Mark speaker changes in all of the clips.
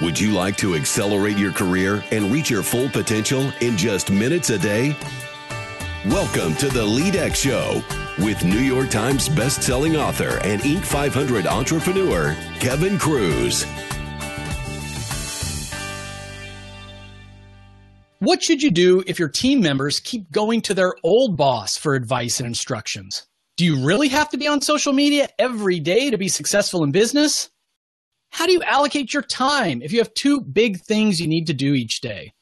Speaker 1: Would you like to accelerate your career and reach your full potential in just minutes a day? Welcome to the LeadX Show with New York Times best-selling author and Inc. 500 entrepreneur Kevin Kruse.
Speaker 2: What should you do if your team members keep going to their old boss for advice and instructions? Do you really have to be on social media every day to be successful in business? How do you allocate your time if you have two big things you need to do each day?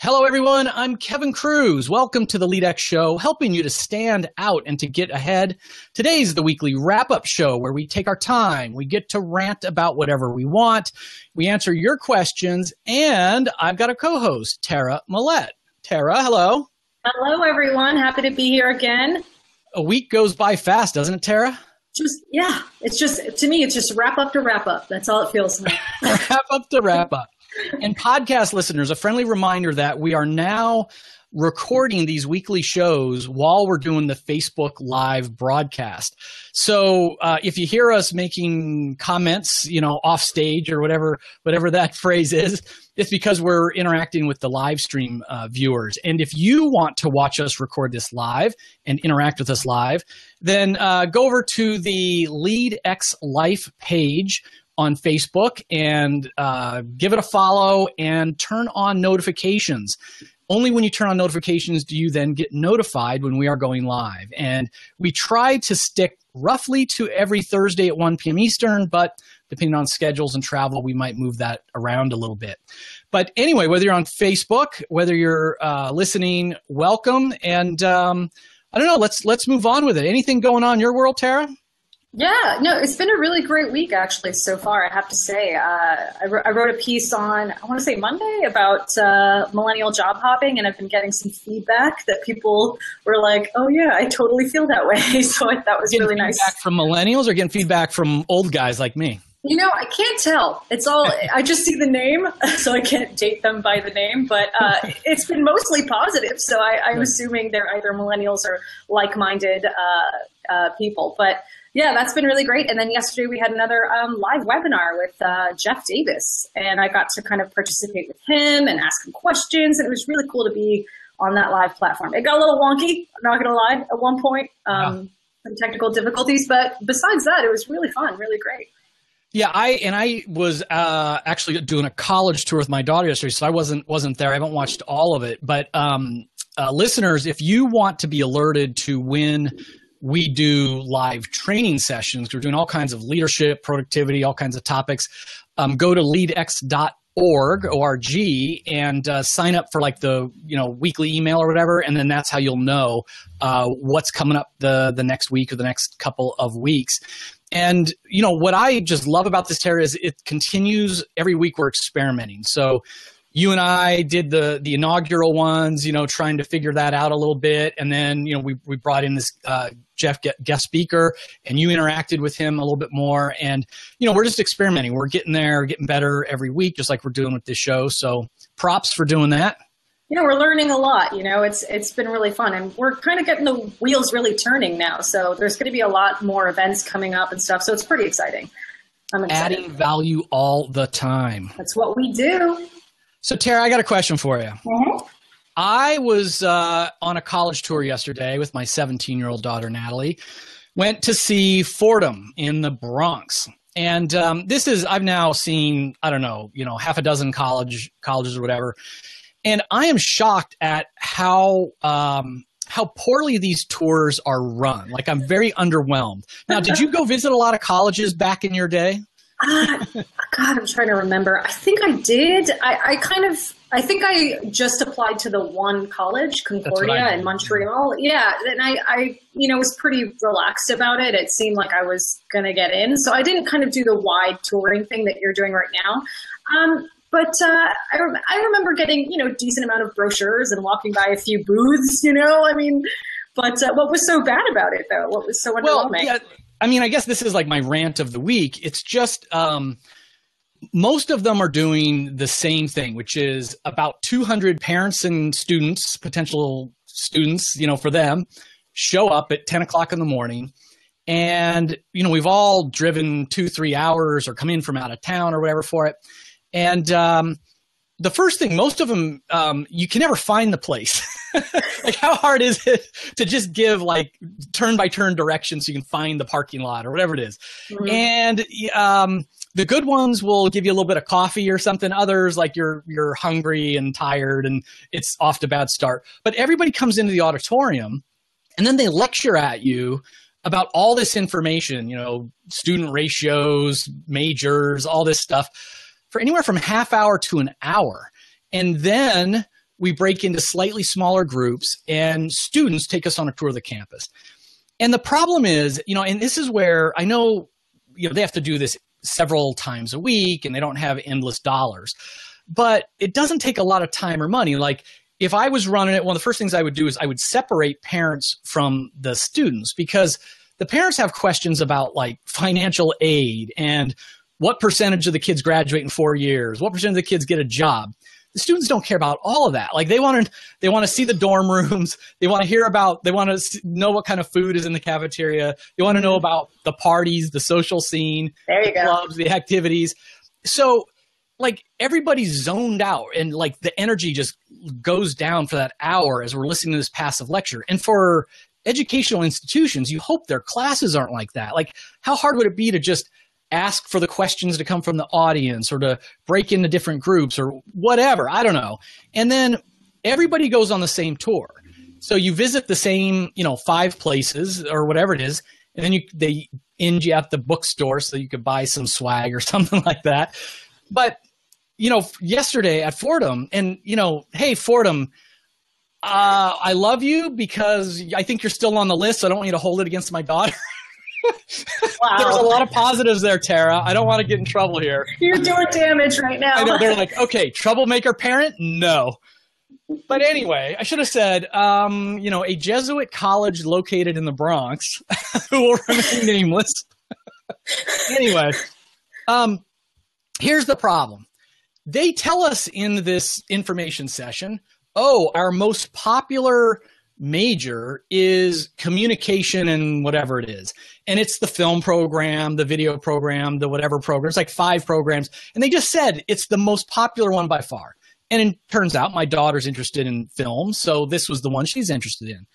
Speaker 2: Hello, everyone. I'm Kevin Kruse. Welcome to the LeadX Show, helping you to stand out and to get ahead. Today's the weekly wrap up show where we take our time. We get to rant about whatever we want. We answer your questions. And I've got a co host, Tara Millette. Tara, hello.
Speaker 3: Hello, everyone. Happy to be here again.
Speaker 2: A week goes by fast, doesn't it, Tara?
Speaker 3: Just yeah it's just to me it's just wrap up to wrap up. That's all it feels like.
Speaker 2: Wrap up to wrap up. And podcast listeners a friendly reminder that we are now recording these weekly shows while we're doing the Facebook live broadcast. So uh, if you hear us making comments, you know, off stage or whatever, whatever that phrase is, it's because we're interacting with the live stream uh, viewers. And if you want to watch us record this live and interact with us live, then uh, go over to the LeadX Life page on Facebook and uh, give it a follow and turn on notifications only when you turn on notifications do you then get notified when we are going live. And we try to stick roughly to every Thursday at 1 p.m. Eastern, but depending on schedules and travel, we might move that around a little bit. But anyway, whether you're on Facebook, whether you're uh, listening, welcome. And um, I don't know, let's let's move on with it. Anything going on in your world, Tara?
Speaker 3: Yeah, no, it's been a really great week actually so far. I have to say, uh, I, I, wrote a piece on I want to say Monday about uh, millennial job hopping, and I've been getting some feedback that people were like, "Oh yeah, I totally feel that way." so that was
Speaker 2: getting
Speaker 3: really nice.
Speaker 2: from millennials, or getting feedback from old guys like me.
Speaker 3: You know, I can't tell. It's all I just see the name, so I can't date them by the name. But uh, it's been mostly positive, so I, am assuming they're either millennials or like-minded uh, uh, people. But yeah, that's been really great. And then yesterday we had another um, live webinar with uh, Jeff Davis, and I got to kind of participate with him and ask him questions. And it was really cool to be on that live platform. It got a little wonky, I'm not going to lie, at one point, um, yeah. some technical difficulties. But besides that, it was really fun, really great.
Speaker 2: Yeah, I and I was uh, actually doing a college tour with my daughter yesterday, so I wasn't wasn't there. I haven't watched all of it, but um, uh, listeners, if you want to be alerted to when we do live training sessions. We're doing all kinds of leadership, productivity, all kinds of topics. Um, go to leadx.org, O-R-G, and uh, sign up for like the you know weekly email or whatever, and then that's how you'll know uh, what's coming up the the next week or the next couple of weeks. And you know what I just love about this Terry is it continues every week. We're experimenting. So you and I did the the inaugural ones, you know, trying to figure that out a little bit, and then you know we we brought in this uh, Jeff guest speaker, and you interacted with him a little bit more, and you know we're just experimenting. We're getting there, getting better every week, just like we're doing with this show. So props for doing that.
Speaker 3: Yeah, we're learning a lot. You know, it's it's been really fun, and we're kind of getting the wheels really turning now. So there's going to be a lot more events coming up and stuff. So it's pretty exciting.
Speaker 2: I'm excited. Adding value all the time.
Speaker 3: That's what we do.
Speaker 2: So, Tara, I got a question for you. Mm-hmm. I was uh, on a college tour yesterday with my 17 year old daughter, Natalie. Went to see Fordham in the Bronx. And um, this is, I've now seen, I don't know, you know, half a dozen college colleges or whatever. And I am shocked at how um, how poorly these tours are run. Like I'm very underwhelmed. Now, did you go visit a lot of colleges back in your day?
Speaker 3: Uh, God, I'm trying to remember. I think I did. I, I, kind of, I think I just applied to the one college, Concordia in Montreal. Yeah, and I, I, you know, was pretty relaxed about it. It seemed like I was going to get in, so I didn't kind of do the wide touring thing that you're doing right now. Um, but uh, I, rem- I remember getting, you know, decent amount of brochures and walking by a few booths. You know, I mean, but uh, what was so bad about it, though? What was so underwhelming? Well, yeah
Speaker 2: I mean, I guess this is like my rant of the week. It's just um, most of them are doing the same thing, which is about 200 parents and students, potential students, you know, for them, show up at 10 o'clock in the morning. And, you know, we've all driven two, three hours or come in from out of town or whatever for it. And um, the first thing, most of them, um, you can never find the place. like, how hard is it to just give like turn by turn directions so you can find the parking lot or whatever it is? Mm-hmm. And um, the good ones will give you a little bit of coffee or something. Others, like you're you're hungry and tired, and it's off to a bad start. But everybody comes into the auditorium, and then they lecture at you about all this information. You know, student ratios, majors, all this stuff for anywhere from half hour to an hour. And then we break into slightly smaller groups and students take us on a tour of the campus. And the problem is, you know, and this is where I know, you know, they have to do this several times a week and they don't have endless dollars. But it doesn't take a lot of time or money. Like if I was running it, one of the first things I would do is I would separate parents from the students because the parents have questions about like financial aid and what percentage of the kids graduate in four years? What percent of the kids get a job? The students don't care about all of that. Like they want to, they want to see the dorm rooms. They want to hear about, they want to know what kind of food is in the cafeteria. They want to know mm-hmm. about the parties, the social scene,
Speaker 3: there you
Speaker 2: the
Speaker 3: go.
Speaker 2: clubs, the activities. So like everybody's zoned out and like the energy just goes down for that hour as we're listening to this passive lecture. And for educational institutions, you hope their classes aren't like that. Like how hard would it be to just ask for the questions to come from the audience or to break into different groups or whatever. I don't know. And then everybody goes on the same tour. So you visit the same, you know, five places or whatever it is, and then you they end you at the bookstore so you could buy some swag or something like that. But you know, yesterday at Fordham, and you know, hey Fordham, uh, I love you because I think you're still on the list. So I don't want you to hold it against my daughter. Wow. There's a lot of positives there, Tara. I don't want to get in trouble here.
Speaker 3: You're doing damage right now.
Speaker 2: I know, they're like, okay, troublemaker parent? No. But anyway, I should have said, um, you know, a Jesuit college located in the Bronx, who will remain nameless. anyway, um, here's the problem. They tell us in this information session, oh, our most popular major is communication and whatever it is. And it's the film program, the video program, the whatever program. It's like five programs. And they just said it's the most popular one by far. And it turns out my daughter's interested in film. So this was the one she's interested in.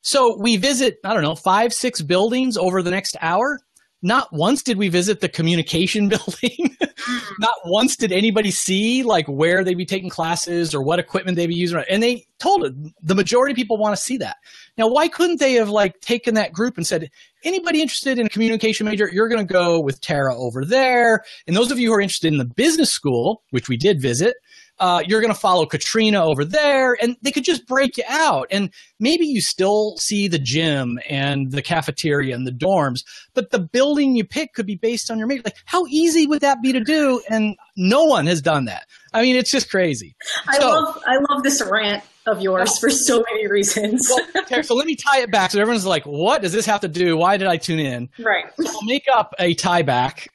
Speaker 2: So we visit, I don't know, five, six buildings over the next hour. Not once did we visit the communication building. Mm. Not once did anybody see like where they'd be taking classes or what equipment they'd be using. And they told it the majority of people want to see that. Now, why couldn't they have like taken that group and said, anybody interested in a communication major, you're going to go with Tara over there. And those of you who are interested in the business school, which we did visit, uh, you're going to follow Katrina over there, and they could just break you out. And maybe you still see the gym and the cafeteria and the dorms, but the building you pick could be based on your major. Like, how easy would that be to do? And no one has done that. I mean, it's just crazy.
Speaker 3: I so, love I love this rant of yours for so many reasons.
Speaker 2: well, so let me tie it back. So everyone's like, "What does this have to do? Why did I tune in?"
Speaker 3: Right.
Speaker 2: So I'll make up a tie back.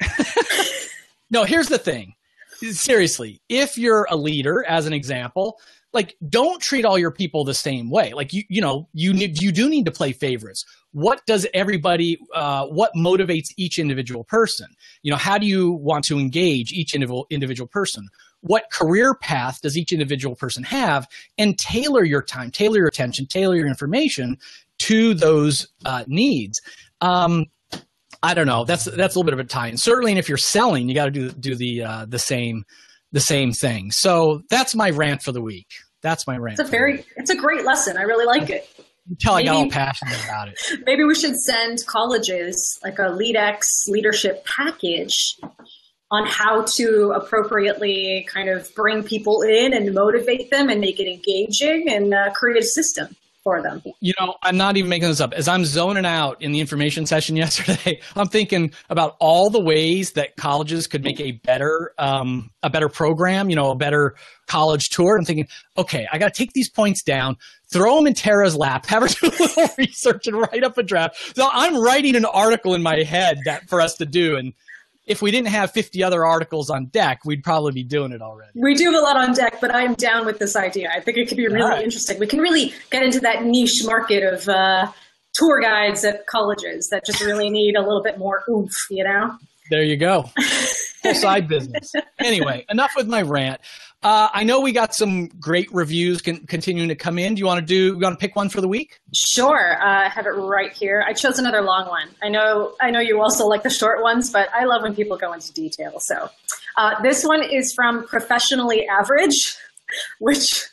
Speaker 2: no, here's the thing seriously, if you're a leader, as an example, like don't treat all your people the same way. Like you, you know, you need, you do need to play favorites. What does everybody, uh, what motivates each individual person? You know, how do you want to engage each individual individual person? What career path does each individual person have? And tailor your time, tailor your attention, tailor your information to those uh, needs. Um, I don't know. That's that's a little bit of a tie. And certainly, and if you're selling, you got to do do the uh, the same the same thing. So that's my rant for the week. That's my rant.
Speaker 3: It's a very it's a great lesson. I really like it.
Speaker 2: You tell maybe, I got all passionate about it.
Speaker 3: Maybe we should send colleges like a LeadX leadership package on how to appropriately kind of bring people in and motivate them and make it engaging and uh, create a system for them.
Speaker 2: You know, I'm not even making this up. As I'm zoning out in the information session yesterday, I'm thinking about all the ways that colleges could make a better um, a better program. You know, a better college tour. I'm thinking, okay, I got to take these points down, throw them in Tara's lap, have her do a little research, and write up a draft. So I'm writing an article in my head that for us to do, and if we didn't have 50 other articles on deck, we'd probably be doing it already.
Speaker 3: We do have a lot on deck, but I'm down with this idea. I think it could be really right. interesting. We can really get into that niche market of uh, tour guides at colleges that just really need a little bit more oomph, you know?
Speaker 2: There you go. Full side business. Anyway, enough with my rant. Uh, I know we got some great reviews con- continuing to come in. Do you want to do? You want to pick one for the week?
Speaker 3: Sure, uh, I have it right here. I chose another long one. I know, I know you also like the short ones, but I love when people go into detail. So, uh, this one is from Professionally Average, which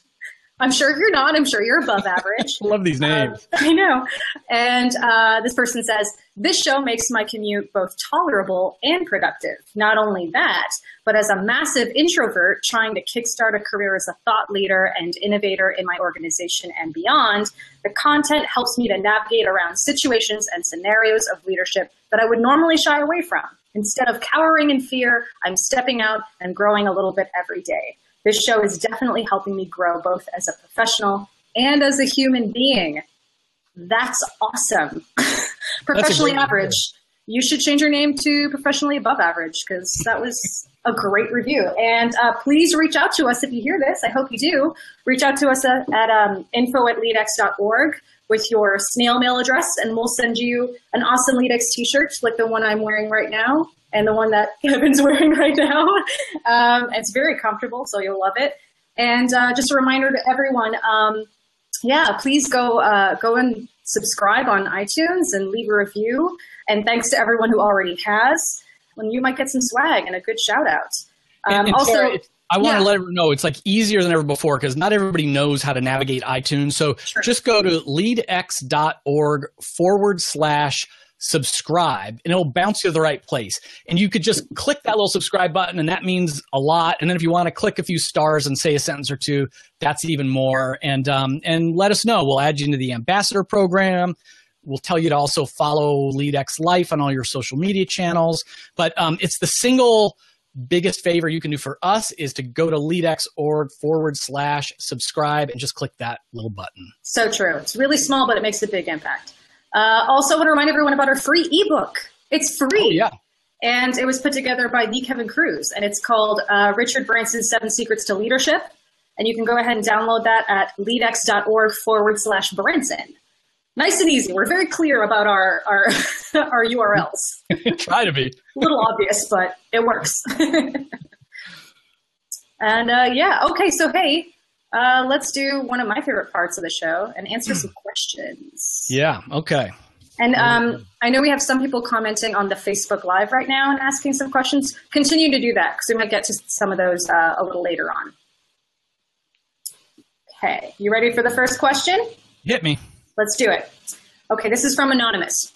Speaker 3: I'm sure you're not. I'm sure you're above average.
Speaker 2: Love these names.
Speaker 3: Uh, I know. And uh, this person says, This show makes my commute both tolerable and productive. Not only that, but as a massive introvert trying to kickstart a career as a thought leader and innovator in my organization and beyond, the content helps me to navigate around situations and scenarios of leadership that I would normally shy away from. Instead of cowering in fear, I'm stepping out and growing a little bit every day. This show is definitely helping me grow both as a professional and as a human being. That's awesome. professionally That's average. You should change your name to professionally above average because that was a great review. And uh, please reach out to us if you hear this. I hope you do. Reach out to us at, at um, info at leadx.org with your snail mail address, and we'll send you an awesome LeadX t-shirt like the one I'm wearing right now and the one that Kevin's wearing right now. Um, it's very comfortable, so you'll love it. And uh, just a reminder to everyone, um, yeah, please go uh, go and subscribe on iTunes and leave a review. And thanks to everyone who already has. When you might get some swag and a good shout out.
Speaker 2: Um, and, and also. Sarah, I want yeah. to let everyone know it's like easier than ever before because not everybody knows how to navigate iTunes. So sure. just go to leadx.org forward slash subscribe and it'll bounce you to the right place. And you could just click that little subscribe button and that means a lot. And then if you want to click a few stars and say a sentence or two, that's even more. And um, and let us know. We'll add you into the ambassador program. We'll tell you to also follow LeadX Life on all your social media channels. But um, it's the single biggest favor you can do for us is to go to leadx.org forward slash subscribe and just click that little button.
Speaker 3: So true. It's really small, but it makes a big impact. Uh, also, want to remind everyone about our free ebook. It's free.
Speaker 2: Oh, yeah.
Speaker 3: And it was put together by the Kevin Kruse, and it's called uh, Richard Branson's Seven Secrets to Leadership. And you can go ahead and download that at leadx.org forward slash Branson. Nice and easy. We're very clear about our our, our URLs.
Speaker 2: Try to be.
Speaker 3: A little obvious, but it works. and uh, yeah, okay, so hey, uh, let's do one of my favorite parts of the show and answer some questions.
Speaker 2: Yeah. Okay.
Speaker 3: And um, I know we have some people commenting on the Facebook Live right now and asking some questions. Continue to do that because we might get to some of those uh, a little later on. Okay, you ready for the first question?
Speaker 2: Hit me.
Speaker 3: Let's do it. Okay, this is from Anonymous.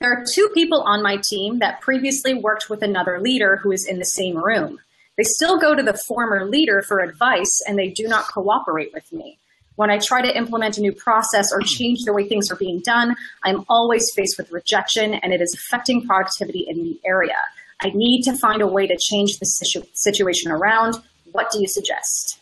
Speaker 3: There are two people on my team that previously worked with another leader who is in the same room. They still go to the former leader for advice and they do not cooperate with me. When I try to implement a new process or change the way things are being done, I'm always faced with rejection and it is affecting productivity in the area. I need to find a way to change the situ- situation around. What do you suggest?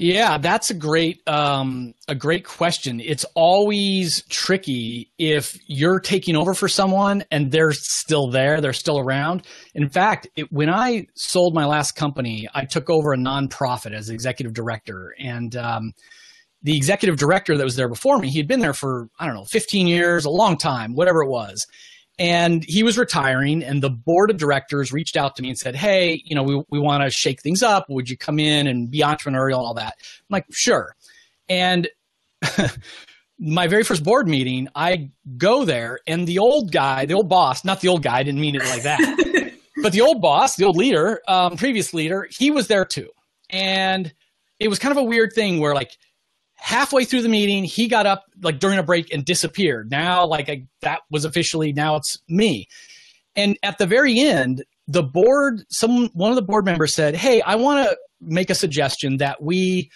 Speaker 2: Yeah, that's a great um, a great question. It's always tricky if you're taking over for someone and they're still there, they're still around. In fact, it, when I sold my last company, I took over a nonprofit as executive director, and um, the executive director that was there before me, he had been there for I don't know, 15 years, a long time, whatever it was and he was retiring and the board of directors reached out to me and said hey you know we, we want to shake things up. Would you come in and be entrepreneurial and all that? I'm like sure. And my very first board meeting i go there and the old guy the old boss not the old guy i didn't mean it like that but the old boss the old leader um, previous leader he was there too. And it was kind of a weird thing where like halfway through the meeting, he got up like during a break and disappeared. Now, like I, that was officially now it's me. And at the very end, the board, some one of the board members said, "Hey, I want to make a suggestion that we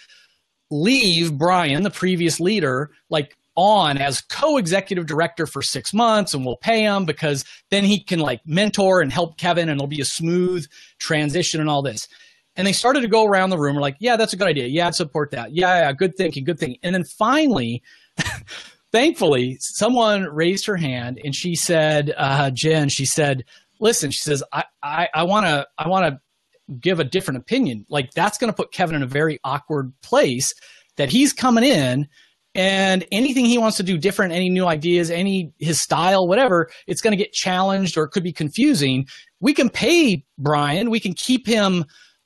Speaker 2: leave Brian, the previous leader, like on as co-executive director for six months and we'll pay him because then he can like mentor and help Kevin and it'll be a smooth transition and all this. And they started to go around the room, like, yeah, that's a good idea. Yeah, I'd support that. Yeah, yeah, good thinking, good thinking. And then finally, thankfully, someone raised her hand and she said, uh, Jen, she said, listen, she says, I, I, I want to, I want to give a different opinion. Like that's going to put Kevin in a very awkward place that he's coming in and anything he wants to do different, any new ideas, any his style, whatever, it's going to get challenged or it could be confusing we can pay Brian, we can keep him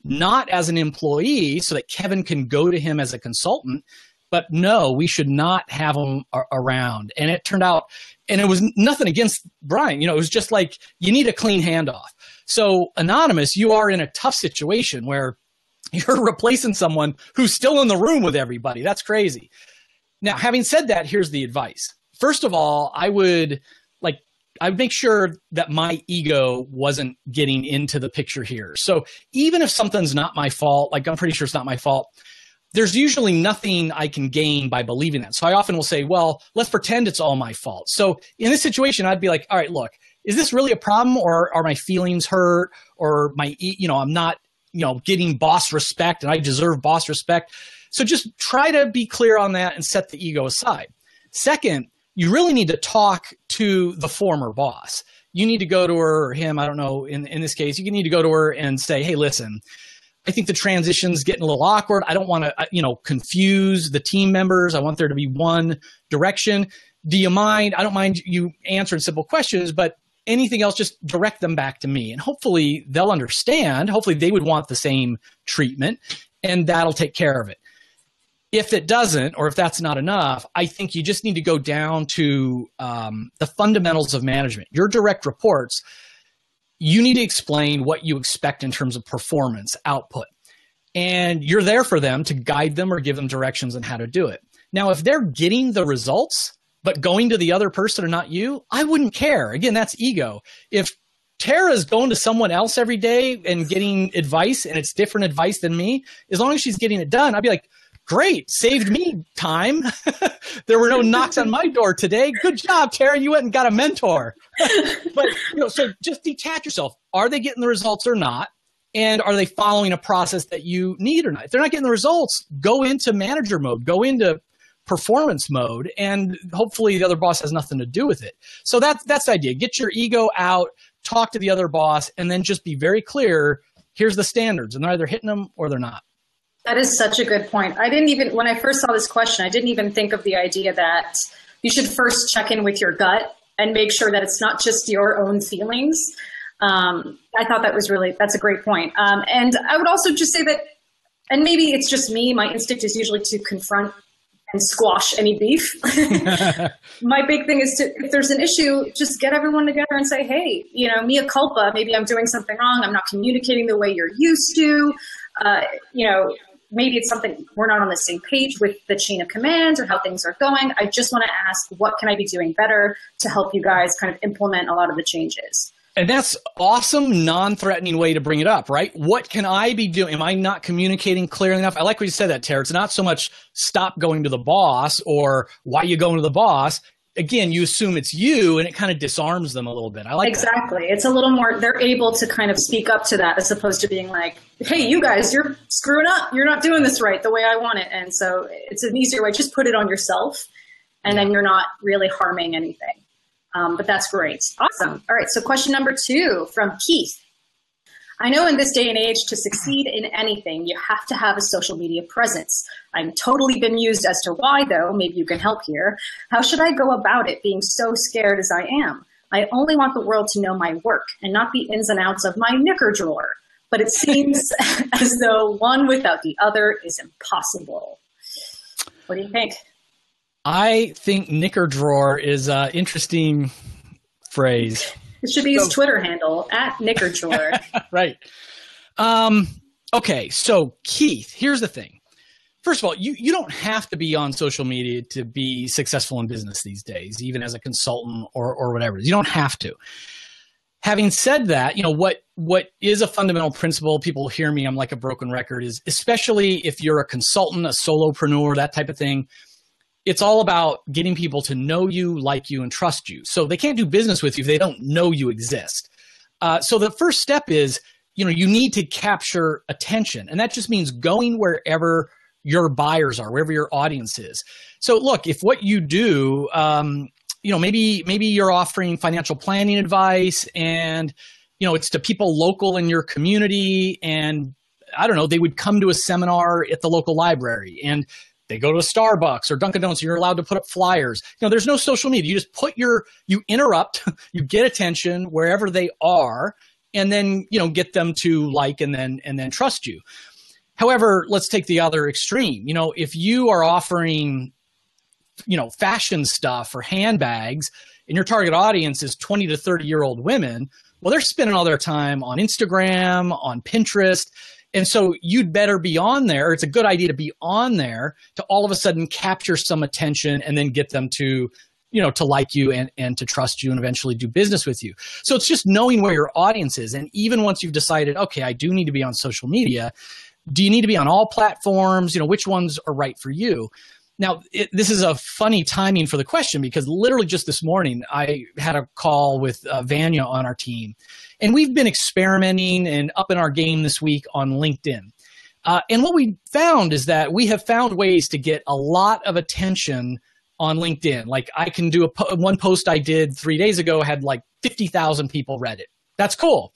Speaker 2: not as an employee so that Kevin can go to him as a consultant. But no, we should not have him around. And it turned out, and it was nothing against Brian. You know, it was just like you need a clean handoff. So, Anonymous, you are in a tough situation where you're replacing someone who's still in the room with everybody. That's crazy. Now, having said that, here's the advice. First of all, I would I would make sure that my ego wasn't getting into the picture here. So even if something's not my fault, like I'm pretty sure it's not my fault, there's usually nothing I can gain by believing that. So I often will say, well, let's pretend it's all my fault. So in this situation, I'd be like, all right, look, is this really a problem or are my feelings hurt or my, you know, I'm not, you know, getting boss respect and I deserve boss respect. So just try to be clear on that and set the ego aside. Second, you really need to talk to the former boss. You need to go to her or him, I don't know, in, in this case, you need to go to her and say, hey, listen, I think the transition's getting a little awkward. I don't want to, you know, confuse the team members. I want there to be one direction. Do you mind? I don't mind you answering simple questions, but anything else, just direct them back to me. And hopefully they'll understand. Hopefully they would want the same treatment and that'll take care of it if it doesn't, or if that's not enough, I think you just need to go down to um, the fundamentals of management. Your direct reports, you need to explain what you expect in terms of performance output. And you're there for them to guide them or give them directions on how to do it. Now, if they're getting the results, but going to the other person or not you, I wouldn't care. Again, that's ego. If Tara's going to someone else every day and getting advice and it's different advice than me, as long as she's getting it done, I'd be like, great, saved me time. there were no knocks on my door today. Good job, Tara. You went and got a mentor. but you know, so just detach yourself. Are they getting the results or not? And are they following a process that you need or not? If they're not getting the results, go into manager mode, go into performance mode, and hopefully the other boss has nothing to do with it. So that's that's the idea. Get your ego out, talk to the other boss, and then just be very clear. Here's the standards, and they're either hitting them or they're not.
Speaker 3: That is such a good point. I didn't even, when I first saw this question, I didn't even think of the idea that you should first check in with your gut and make sure that it's not just your own feelings. Um, I thought that was really, that's a great point. Um, and I would also just say that, and maybe it's just me, my instinct is usually to confront and squash any beef. my big thing is to, if there's an issue, just get everyone together and say, hey, you know, mea culpa, maybe I'm doing something wrong. I'm not communicating the way you're used to. Uh, you know, maybe it's something we're not on the same page with the chain of command or how things are going. I just want to ask, what can I be doing better to help you guys kind of implement a lot of the changes?
Speaker 2: And that's awesome, non-threatening way to bring it up, right? What can I be doing? Am I not communicating clearly enough? I like what you said that, Tara. It's not so much stop going to the boss or why you going to the boss again, you assume it's you and it kind of disarms them a little bit. I like
Speaker 3: Exactly. That. It's a little more, they're able to kind of speak up to that as opposed to being like, hey, you guys, you're screwing up. You're not doing this right the way I want it. And so it's an easier way. Just put it on yourself and then you're not really harming anything. Um, but that's great. Awesome. All right. So question number two from Keith. I know in this day and age, to succeed in anything, you have to have a social media presence. I'm totally bemused as to why, though. Maybe you can help here. How should I go about it being so scared as I am? I only want the world to know my work and not the ins and outs of my knicker drawer. But it seems as though one without the other is impossible. What do you think?
Speaker 2: I think knicker drawer is an interesting phrase.
Speaker 3: It should be his so, Twitter handle at Knicker Drawer.
Speaker 2: right. Um, okay, so Keith, here's the thing. First of all, you, you don't have to be on social media to be successful in business these days, even as a consultant or, or whatever. You don't have to. Having said that, you know what what is a fundamental principle, people hear me, I'm like a broken record, is especially if you're a consultant, a solopreneur, that type of thing, it's all about getting people to know you, like you, and trust you. So they can't do business with you if they don't know you exist. Uh, so the first step is, you know, you need to capture attention, and that just means going wherever your buyers are, wherever your audience is. So look, if what you do, um, you know, maybe maybe you're offering financial planning advice, and you know, it's to people local in your community, and I don't know, they would come to a seminar at the local library, and they go to a Starbucks or Dunkin' Donuts, and you're allowed to put up flyers. You know, there's no social media. You just put your, you interrupt, you get attention wherever they are, and then you know get them to like and then and then trust you however let's take the other extreme you know if you are offering you know fashion stuff or handbags and your target audience is 20 to 30 year old women well they're spending all their time on instagram on pinterest and so you'd better be on there it's a good idea to be on there to all of a sudden capture some attention and then get them to you know to like you and, and to trust you and eventually do business with you. So it's just knowing where your audience is. And even once you've decided okay i do need to be on social media do you need to be on all platforms? You know which ones are right for you? Now, it, this is a funny timing for the question because literally just this morning I had a call with uh, Vanya on our team, and we've been experimenting and up in our game this week on LinkedIn. Uh, and what we found is that we have found ways to get a lot of attention on LinkedIn. Like I can do a po- one post I did three days ago had like 50,000 people read it. That's cool.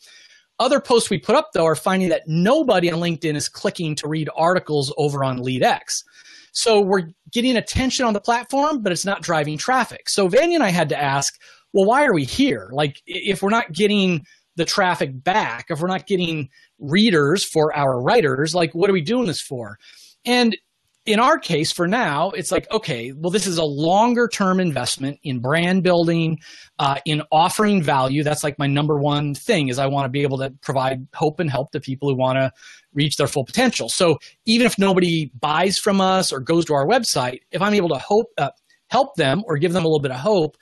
Speaker 2: Other posts we put up though are finding that nobody on LinkedIn is clicking to read articles over on LeadX. So we're getting attention on the platform, but it's not driving traffic. So Vanya and I had to ask, well, why are we here? Like, if we're not getting the traffic back, if we're not getting readers for our writers, like, what are we doing this for? And in our case, for now, it's like, okay, well, this is a longer term investment in brand building, uh, in offering value. That's like my number one thing is I want to be able to provide hope and help to people who want to reach their full potential. So even if nobody buys from us or goes to our website, if I'm able to hope, uh, help them or give them a little bit of hope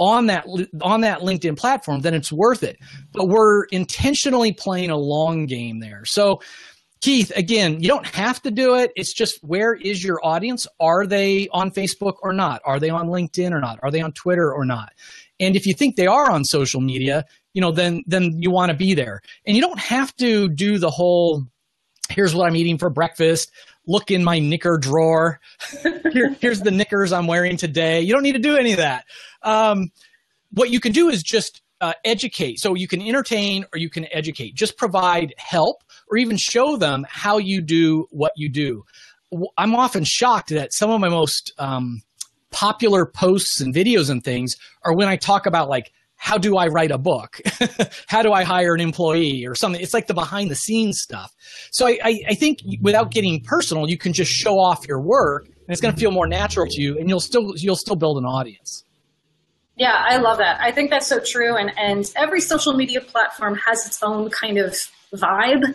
Speaker 2: on that on that LinkedIn platform, then it's worth it. But we're intentionally playing a long game there. So Keith, again, you don't have to do it. It's just where is your audience? Are they on Facebook or not? Are they on LinkedIn or not? Are they on Twitter or not? And if you think they are on social media, you know, then then you want to be there. And you don't have to do the whole here's what I'm eating for breakfast. Look in my knicker drawer. Here, here's the knickers I'm wearing today. You don't need to do any of that. Um, what you can do is just uh, educate. So you can entertain or you can educate. Just provide help or even show them how you do what you do. I'm often shocked that some of my most um, popular posts and videos and things are when I talk about like how do I write a book? how do I hire an employee or something? It's like the behind the scenes stuff. So I, I, I think without getting personal, you can just show off your work and it's going to feel more natural to you and you'll still, you'll still build an audience.
Speaker 3: Yeah, I love that. I think that's so true. And, and every social media platform has its own kind of vibe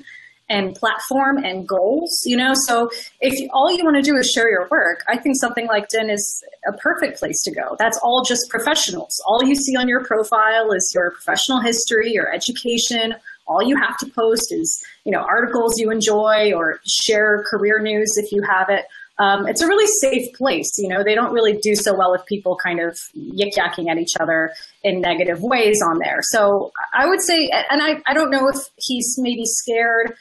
Speaker 3: and platform and goals, you know? So if all you want to do is share your work, I think something like LinkedIn is a perfect place to go. That's all just professionals. All you see on your profile is your professional history, your education. All you have to post is, you know, articles you enjoy or share career news if you have it. Um, it's a really safe place. You know, they don't really do so well with people kind of yik yakking at each other in negative ways on there. So I would say, and I, I don't know if he's maybe scared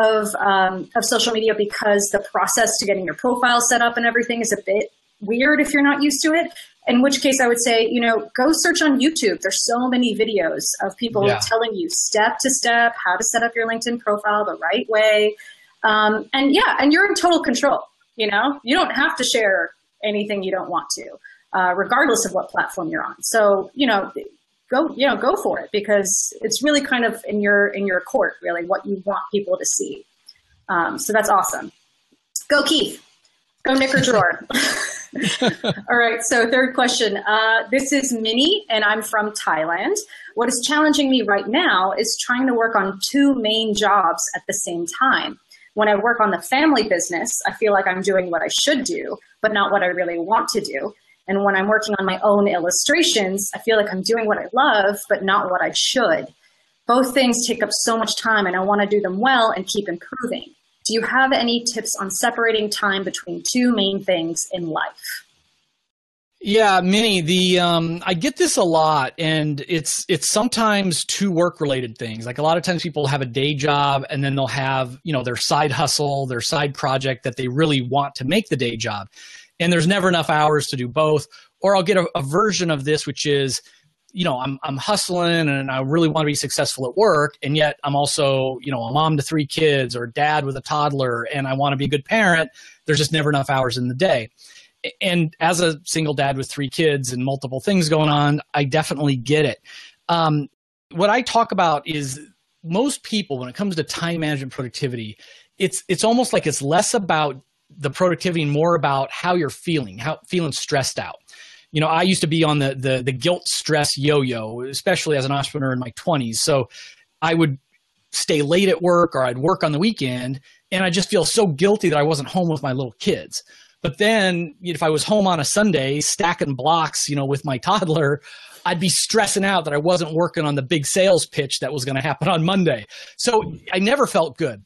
Speaker 3: of um, of social media because the process to getting your profile set up and everything is a bit weird if you're not used to it. In which case, I would say, you know, go search on YouTube. There's so many videos of people yeah. telling you step to step how to set up your LinkedIn profile the right way. Um, and yeah, and you're in total control. You know, you don't have to share anything you don't want to, uh, regardless of what platform you're on. So, you know, go you know go for it because it's really kind of in your in your court really what you want people to see. Um, so that's awesome. Go keith. Go Knicker Drawer all right so third question. Uh, this is minnie and i'm from thailand. What is challenging me right now is trying to work on two main jobs at the same time. When i work on the family business i feel like i'm doing what i should do but not what i really want to do and when I'm working on my own illustrations, I feel like I'm doing what I love, but not what I should. Both things take up so much time and I want to do them well and keep improving. Do you have any tips on separating time between two main things in life?
Speaker 2: Yeah, Minnie, the um, I get this a lot, and it's it's sometimes two work related things. Like a lot of times, people have a day job, and then they'll have you know their side hustle, their side project that they really want to make the day job and there's never enough hours to do both. Or I'll get a, a version of this, which is, you know, I'm I'm hustling and I really want to be successful at work, and yet I'm also, you know, a mom to three kids or dad with a toddler, and I want to be a good parent. There's just never enough hours in the day. And as a single dad with three kids and multiple things going on, I definitely get it. Um, what I talk about is most people, when it comes to time management productivity, it's it's almost like it's less about the productivity more about how you're feeling, how feeling stressed out. You know, I used to be on the the, the guilt stress yo-yo, especially as an entrepreneur in my 20s. So I would stay late at work or I'd work on the weekend and I just feel so guilty that I wasn't home with my little kids. But then if I was home on a Sunday stacking blocks, you know, with my toddler, I'd be stressing out that I wasn't working on the big sales pitch that was going to happen on Monday. So I never felt good.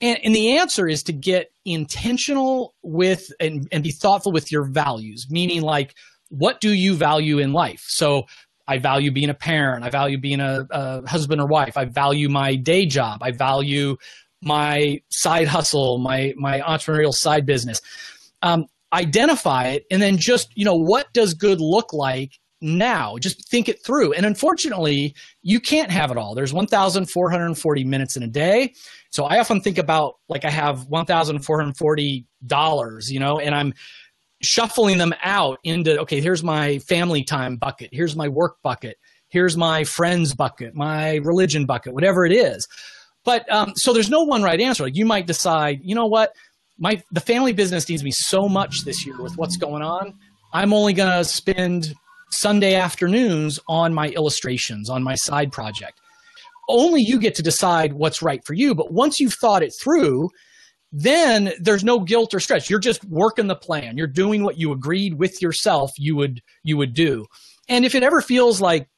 Speaker 2: And, and the answer is to get intentional with and, and be thoughtful with your values, meaning like, what do you value in life? So I value being a parent. I value being a, a, husband or wife. I value my day job. I value my side hustle, my my entrepreneurial side business. Um, identify it, and then just you know what does good look like now. Just think it through. And unfortunately, you can't have it all. There's 1,440 minutes in a day. So I often think about like I have 1,440 dollars, you know, and I'm shuffling them out into okay, here's my family time bucket, here's my work bucket, here's my friends bucket, my religion bucket, whatever it is. But um, so there's no one right answer. Like you might decide, you know what, my the family business needs me so much this year with what's going on. I'm only going to spend Sunday afternoons on my illustrations, on my side project. Only you get to decide what's right for you. But once you've thought it through, then there's no guilt or stress. You're just working the plan. You're doing what you agreed with yourself you would you would do. And if it ever feels like,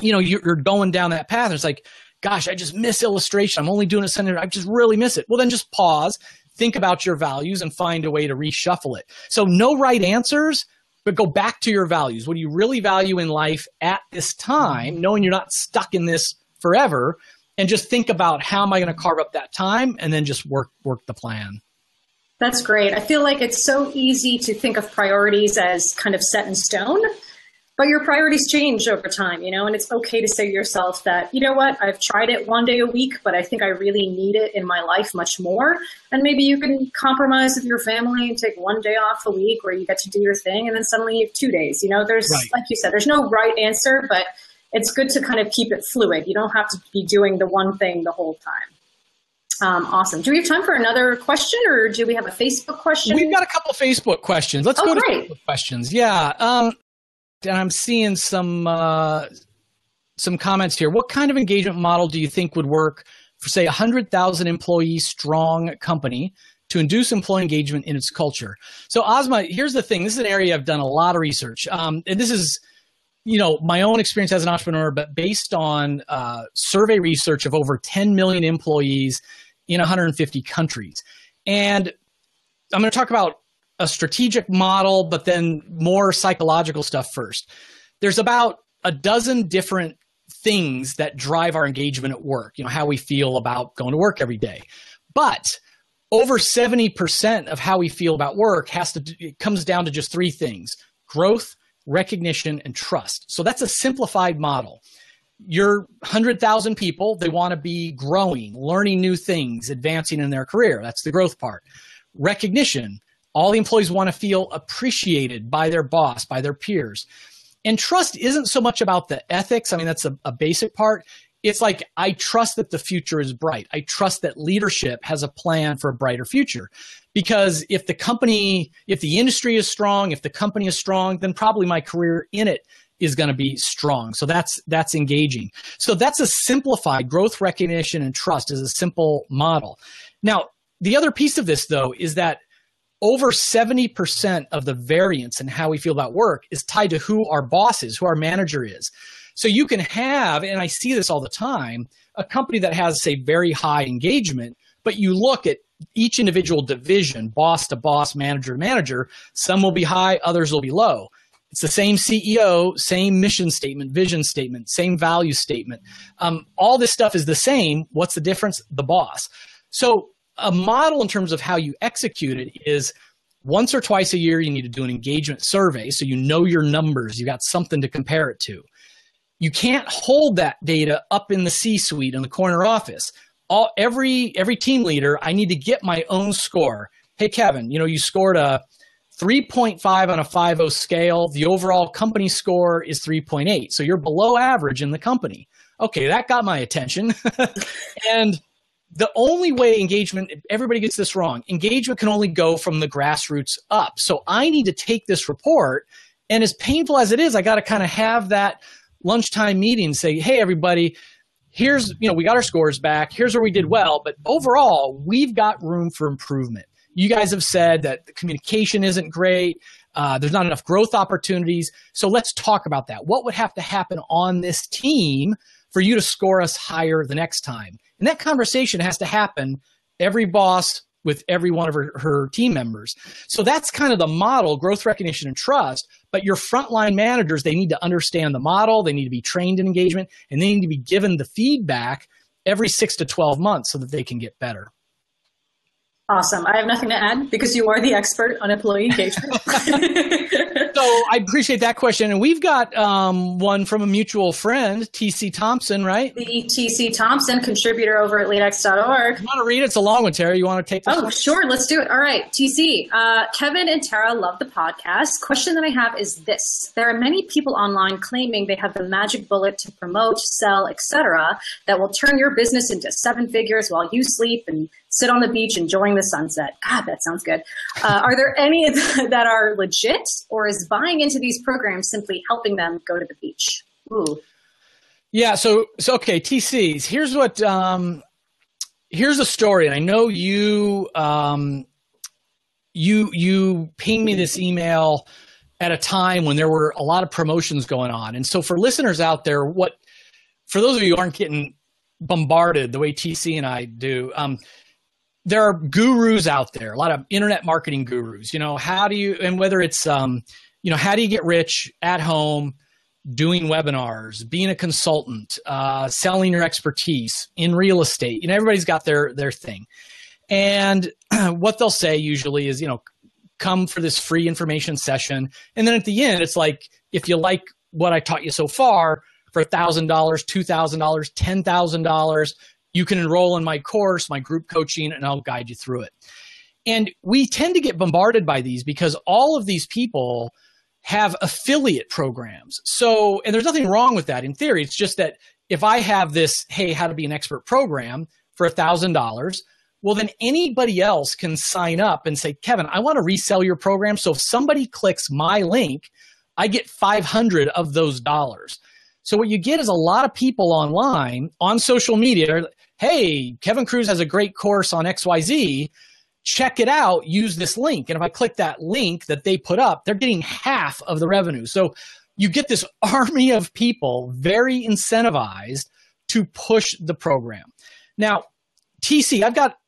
Speaker 2: you know, you're going down that path, it's like, gosh, I just miss illustration. I'm only doing a Sunday. I just really miss it. Well, then just pause, think about your values, and find a way to reshuffle it. So no right answers, but go back to your values. What do you really value in life at this time, knowing you're not stuck in this forever? and just think about how am I going to carve up that time and then just work work the plan.
Speaker 3: That's great. I feel like it's so easy to think of priorities as kind of set in stone, but your priorities change over time, you know, and it's okay to say to yourself that, you know what, I've tried it one day a week, but I think I really need it in my life much more. And maybe you can compromise with your family and take one day off a week where you get to do your thing and then suddenly you have two days. You know, there's, right. like you said, there's no right answer, but it's good to kind of keep it fluid. You don't have to be doing the one thing the whole time. Um, awesome. Do we have time for another question or do we have a Facebook question?
Speaker 2: We've got a couple Facebook questions. Let's oh, go to Facebook questions. Yeah. Um, and I'm seeing some uh, some comments here. What kind of engagement model do you think would work for, say, a 100,000 employee strong company to induce employee engagement in its culture? So, Ozma, here's the thing. This is an area I've done a lot of research. Um, and this is you know my own experience as an entrepreneur but based on uh, survey research of over 10 million employees in 150 countries. And i'm going to talk about a strategic model but then more psychological stuff first. There's about a dozen different things that drive our engagement at work you know how we feel about going to work every day. But over 70% of how we feel about work has to it comes down to just three things growth recognition, and trust. So that's a simplified model. Your 100,000 people, they want to be growing, learning new things, advancing in their career. That's the growth part. Recognition, all the employees want to feel appreciated by their boss, by their peers. And trust isn't so much about the ethics. I mean, that's a, a basic part it's like I trust that the future is bright. I trust that leadership has a plan for a brighter future. Because if the company, if the industry is strong, if the company is strong, then probably my career in it is going to be strong. So that's that's engaging. So that's a simplified growth recognition and trust is a simple model. Now, the other piece of this though is that over 70% of the variance in how we feel about work is tied to who our boss is, who our manager is. So you can have, and I see this all the time, a company that has, say, very high engagement, but you look at each individual division, boss to boss, manager to manager, some will be high, others will be low. It's the same CEO, same mission statement, vision statement, same value statement. Um, all this stuff is the same. What's the difference? The boss. So, a model in terms of how you execute it is once or twice a year, you need to do an engagement survey so you know your numbers. You got something to compare it to. You can't hold that data up in the C-suite in the corner office. All every every team leader, I need to get my own score. Hey Kevin, you know you scored a 3.5 on a 5.0 scale. The overall company score is 3.8. So you're below average in the company. Okay, that got my attention. and the only way engagement, everybody gets this wrong, engagement can only go from the grassroots up. So I need to take this report, and as painful as it is, I got to kind of have that lunchtime meeting say, hey, everybody, here's, you know, we got our scores back. Here's where we did well. But overall, we've got room for improvement. You guys have said that the communication isn't great. Uh, there's not enough growth opportunities. So let's talk about that. What would have to happen on this team for you to score us higher the next time? And that conversation has to happen every boss with every one of her, her team members. So that's kind of the model growth recognition and trust. But your frontline managers, they need to understand the model, they need to be trained in engagement, and they need to be given the feedback every six to 12 months so that they can get better.
Speaker 3: Awesome. I have nothing to add because you are the expert on employee engagement.
Speaker 2: so I appreciate that question. And we've got um, one from a mutual friend, TC Thompson, right?
Speaker 3: The TC Thompson, contributor over at LeadX.org.
Speaker 2: You want to read it? It's a long one, Tara. You want to take?
Speaker 3: Oh,
Speaker 2: one?
Speaker 3: sure. Let's do it. All right. TC, uh, Kevin and Tara love the podcast. Question that I have is this. There are many people online claiming they have the magic bullet to promote, sell, etc., that will turn your business into seven figures while you sleep and sit on the beach enjoying the sunset. God, that sounds good. Uh, are there any that are legit, or is buying into these programs simply helping them go to the beach? Ooh.
Speaker 2: Yeah. So, so okay. TCs. Here's what. Um, here's a story, and I know you. Um, you you pinged me this email at a time when there were a lot of promotions going on, and so for listeners out there, what for those of you who aren't getting bombarded the way TC and I do. Um, there are gurus out there, a lot of internet marketing gurus. You know, how do you, and whether it's, um, you know, how do you get rich at home, doing webinars, being a consultant, uh, selling your expertise in real estate. You know, everybody's got their their thing, and what they'll say usually is, you know, come for this free information session, and then at the end, it's like, if you like what I taught you so far, for $1,000, $2,000, $10,000, you can enroll in my course, my group coaching, and I'll guide you through it. And we tend to get bombarded by these because all of these people have affiliate programs. So, and there's nothing wrong with that in theory. It's just that if I have this, hey, how to be an expert program for a $1,000, well, then anybody else can sign up and say, Kevin, I want to resell your program. So if somebody clicks my link, I get 500 of those dollars. So what you get is a lot of people online on social media. Hey, Kevin Kruse has a great course on XYZ. Check it out. Use this link. And if I click that link that they put up, they're getting half of the revenue. So you get this army of people very incentivized to push the program. Now, TC, I've got,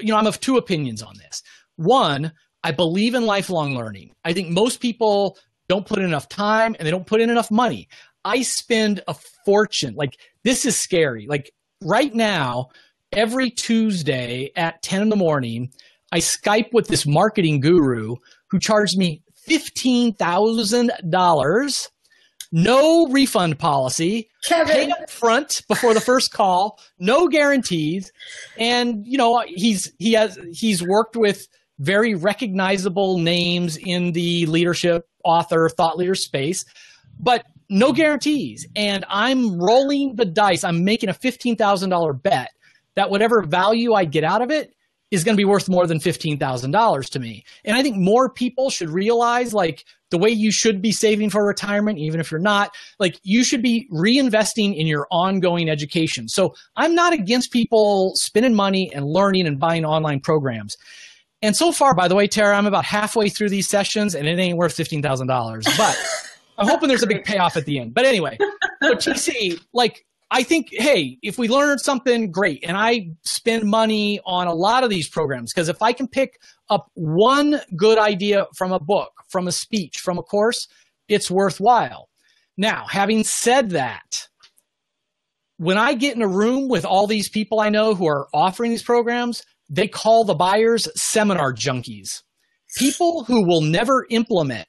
Speaker 2: you know, I'm of two opinions on this. One, I believe in lifelong learning. I think most people don't put in enough time and they don't put in enough money. I spend a fortune. Like this is scary. Like right now, every Tuesday at 10 in the morning, I Skype with this marketing guru who charged me $15,000. No refund policy.
Speaker 3: Kevin.
Speaker 2: Pay up front before the first call. No guarantees. And, you know, he's, he has, he's worked with very recognizable names in the leadership, author, thought leader space. But no guarantees. And I'm rolling the dice. I'm making a $15,000 bet that whatever value I get out of it is going to be worth more than $15,000 to me. And I think more people should realize like the way you should be saving for retirement, even if you're not, like you should be reinvesting in your ongoing education. So I'm not against people spending money and learning and buying online programs. And so far, by the way, Tara, I'm about halfway through these sessions and it ain't worth $15,000. But I'm hoping there's a big payoff at the end. But anyway, so TC, like, I think, hey, if we learn something, great. And I spend money on a lot of these programs because if I can pick up one good idea from a book, from a speech, from a course, it's worthwhile. Now, having said that, when I get in a room with all these people I know who are offering these programs, they call the buyers seminar junkies. People who will never implement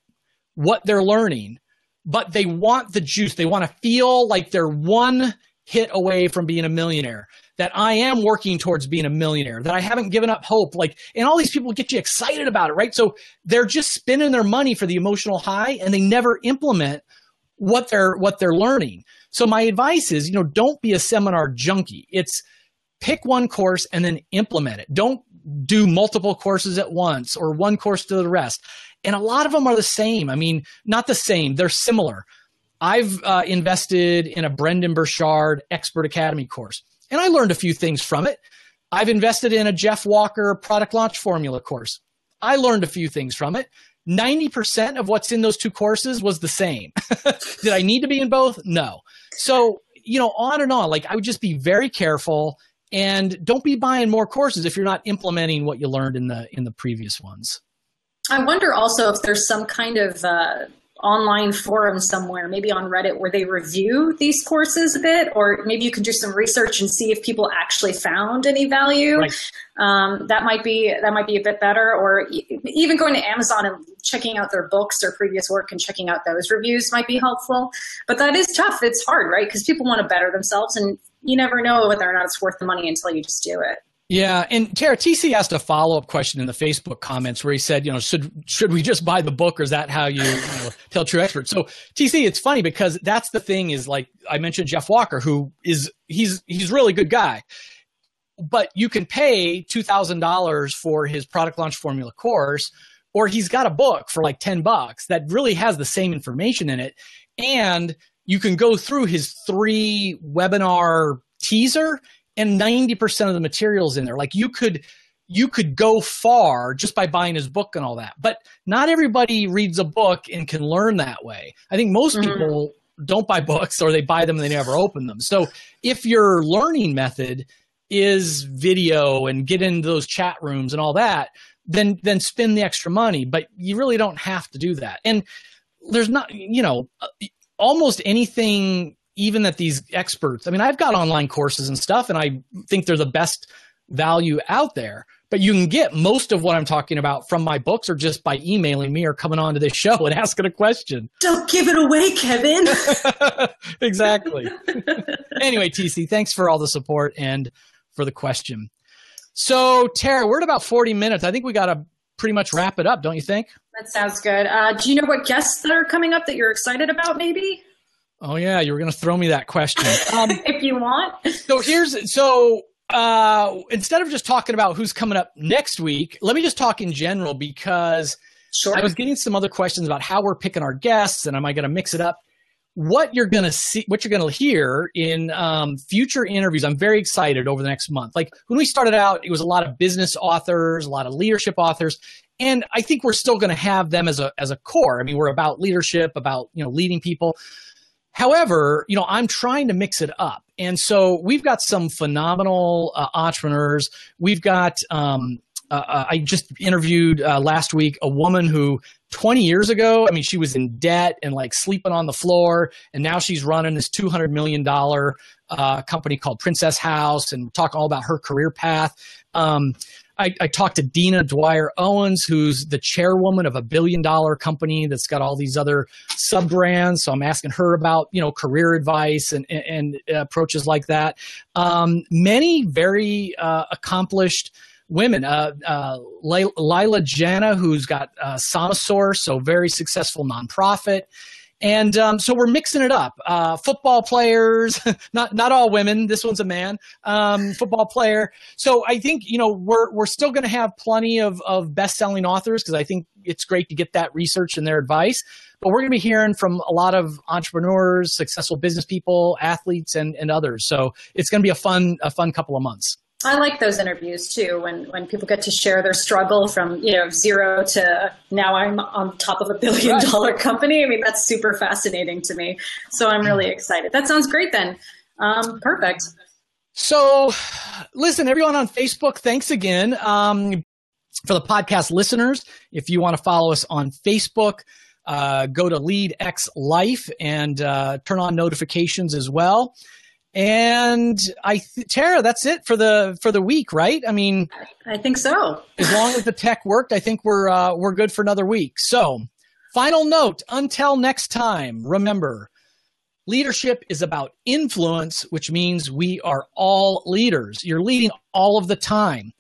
Speaker 2: what they're learning but they want the juice. They want to feel like they're one hit away from being a millionaire. That I am working towards being a millionaire. That I haven't given up hope. Like, and all these people get you excited about it, right? So they're just spending their money for the emotional high, and they never implement what they're what they're learning. So my advice is, you know, don't be a seminar junkie. It's pick one course and then implement it. Don't do multiple courses at once or one course to the rest. And a lot of them are the same. I mean, not the same, they're similar. I've uh, invested in a Brendon Burchard Expert Academy course, and I learned a few things from it. I've invested in a Jeff Walker product launch formula course. I learned a few things from it. 90% of what's in those two courses was the same. Did I need to be in both? No. So, you know, on and on. Like, I would just be very careful and don't be buying more courses if you're not implementing what you learned in the in the previous ones.
Speaker 3: I wonder also if there's some kind of uh, online forum somewhere, maybe on Reddit, where they review these courses a bit, or maybe you can do some research and see if people actually found any value. Right. Um, that might be that might be a bit better, or even going to Amazon and checking out their books or previous work and checking out those reviews might be helpful. But that is tough. It's hard, right? Because people want to better themselves, and you never know whether or not it's worth the money until you just do it.
Speaker 2: Yeah, and Tara TC asked a follow up question in the Facebook comments where he said, you know, should should we just buy the book, or is that how you, you know, tell true experts? So TC, it's funny because that's the thing is like I mentioned Jeff Walker, who is he's he's really good guy, but you can pay two thousand dollars for his product launch formula course, or he's got a book for like ten bucks that really has the same information in it, and you can go through his three webinar teaser and 90% of the materials in there. Like you could you could go far just by buying his book and all that. But not everybody reads a book and can learn that way. I think most mm-hmm. people don't buy books or they buy them and they never open them. So if your learning method is video and get into those chat rooms and all that, then then spend the extra money, but you really don't have to do that. And there's not, you know, almost anything even that these experts, I mean, I've got online courses and stuff, and I think they're the best value out there. But you can get most of what I'm talking about from my books or just by emailing me or coming on to this show and asking a question.
Speaker 3: Don't give it away, Kevin.
Speaker 2: exactly. anyway, TC, thanks for all the support and for the question. So, Tara, we're at about 40 minutes. I think we got to pretty much wrap it up, don't you think?
Speaker 3: That sounds good. Uh, do you know what guests that are coming up that you're excited about, maybe?
Speaker 2: Oh yeah, you were going to throw me that question. Um,
Speaker 3: if you want.
Speaker 2: So here's so uh, instead of just talking about who's coming up next week, let me just talk in general because sure. I was getting some other questions about how we're picking our guests and am I going to mix it up? What you're going to see, what you're going to hear in um, future interviews, I'm very excited over the next month. Like when we started out, it was a lot of business authors, a lot of leadership authors, and I think we're still going to have them as a as a core. I mean, we're about leadership, about you know leading people However, you know, I'm trying to mix it up. And so we've got some phenomenal uh, entrepreneurs. We've got, um, uh, uh I just interviewed uh, last week a woman who 20 years ago, I mean, she was in debt and like sleeping on the floor. And now she's running this $200 million uh, company called Princess House and talk all about her career path. Um, I, I, talked to Dina Dwyer Owens, who's the chairwoman of a billion dollar company that's got all these other sub brands. So I'm asking her about, you know, career advice and, and, and approaches like that. Um, many very uh, accomplished women. Uh, uh, Leila Janah, who's got uh, Samasource, so very successful nonprofit. And um, so we're mixing it up. Uh, football players, not not all women. This one's a man. Um, football player. So I think you know we're we're still going to have plenty of of best selling authors because I think it's great to get that research and their advice. But we're going to be hearing from a lot of entrepreneurs, successful business people, athletes, and and others. So it's going to be a fun a fun couple of months.
Speaker 3: I like those interviews too when when people get to share their struggle from you know zero to now I'm on top of a billion right. dollar company. I mean that's super fascinating to me. So I'm really excited. That sounds great then. Um, perfect.
Speaker 2: So, listen, everyone on Facebook, thanks again um, for the podcast listeners. If you want to follow us on Facebook, uh, go to LeadX Life and uh, turn on notifications as well. And I, th- Tara, that's it for the for the week, right? I mean,
Speaker 3: I think so.
Speaker 2: as long as the tech worked, I think we're uh, we're good for another week. So, final note: until next time, remember, leadership is about influence, which means we are all leaders. You're leading all of the time.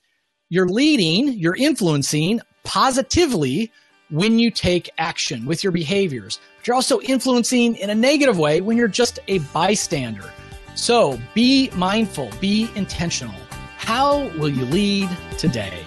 Speaker 2: You're leading. You're influencing positively when you take action with your behaviors. But you're also influencing in a negative way when you're just a bystander. So be mindful, be intentional. How will you lead today?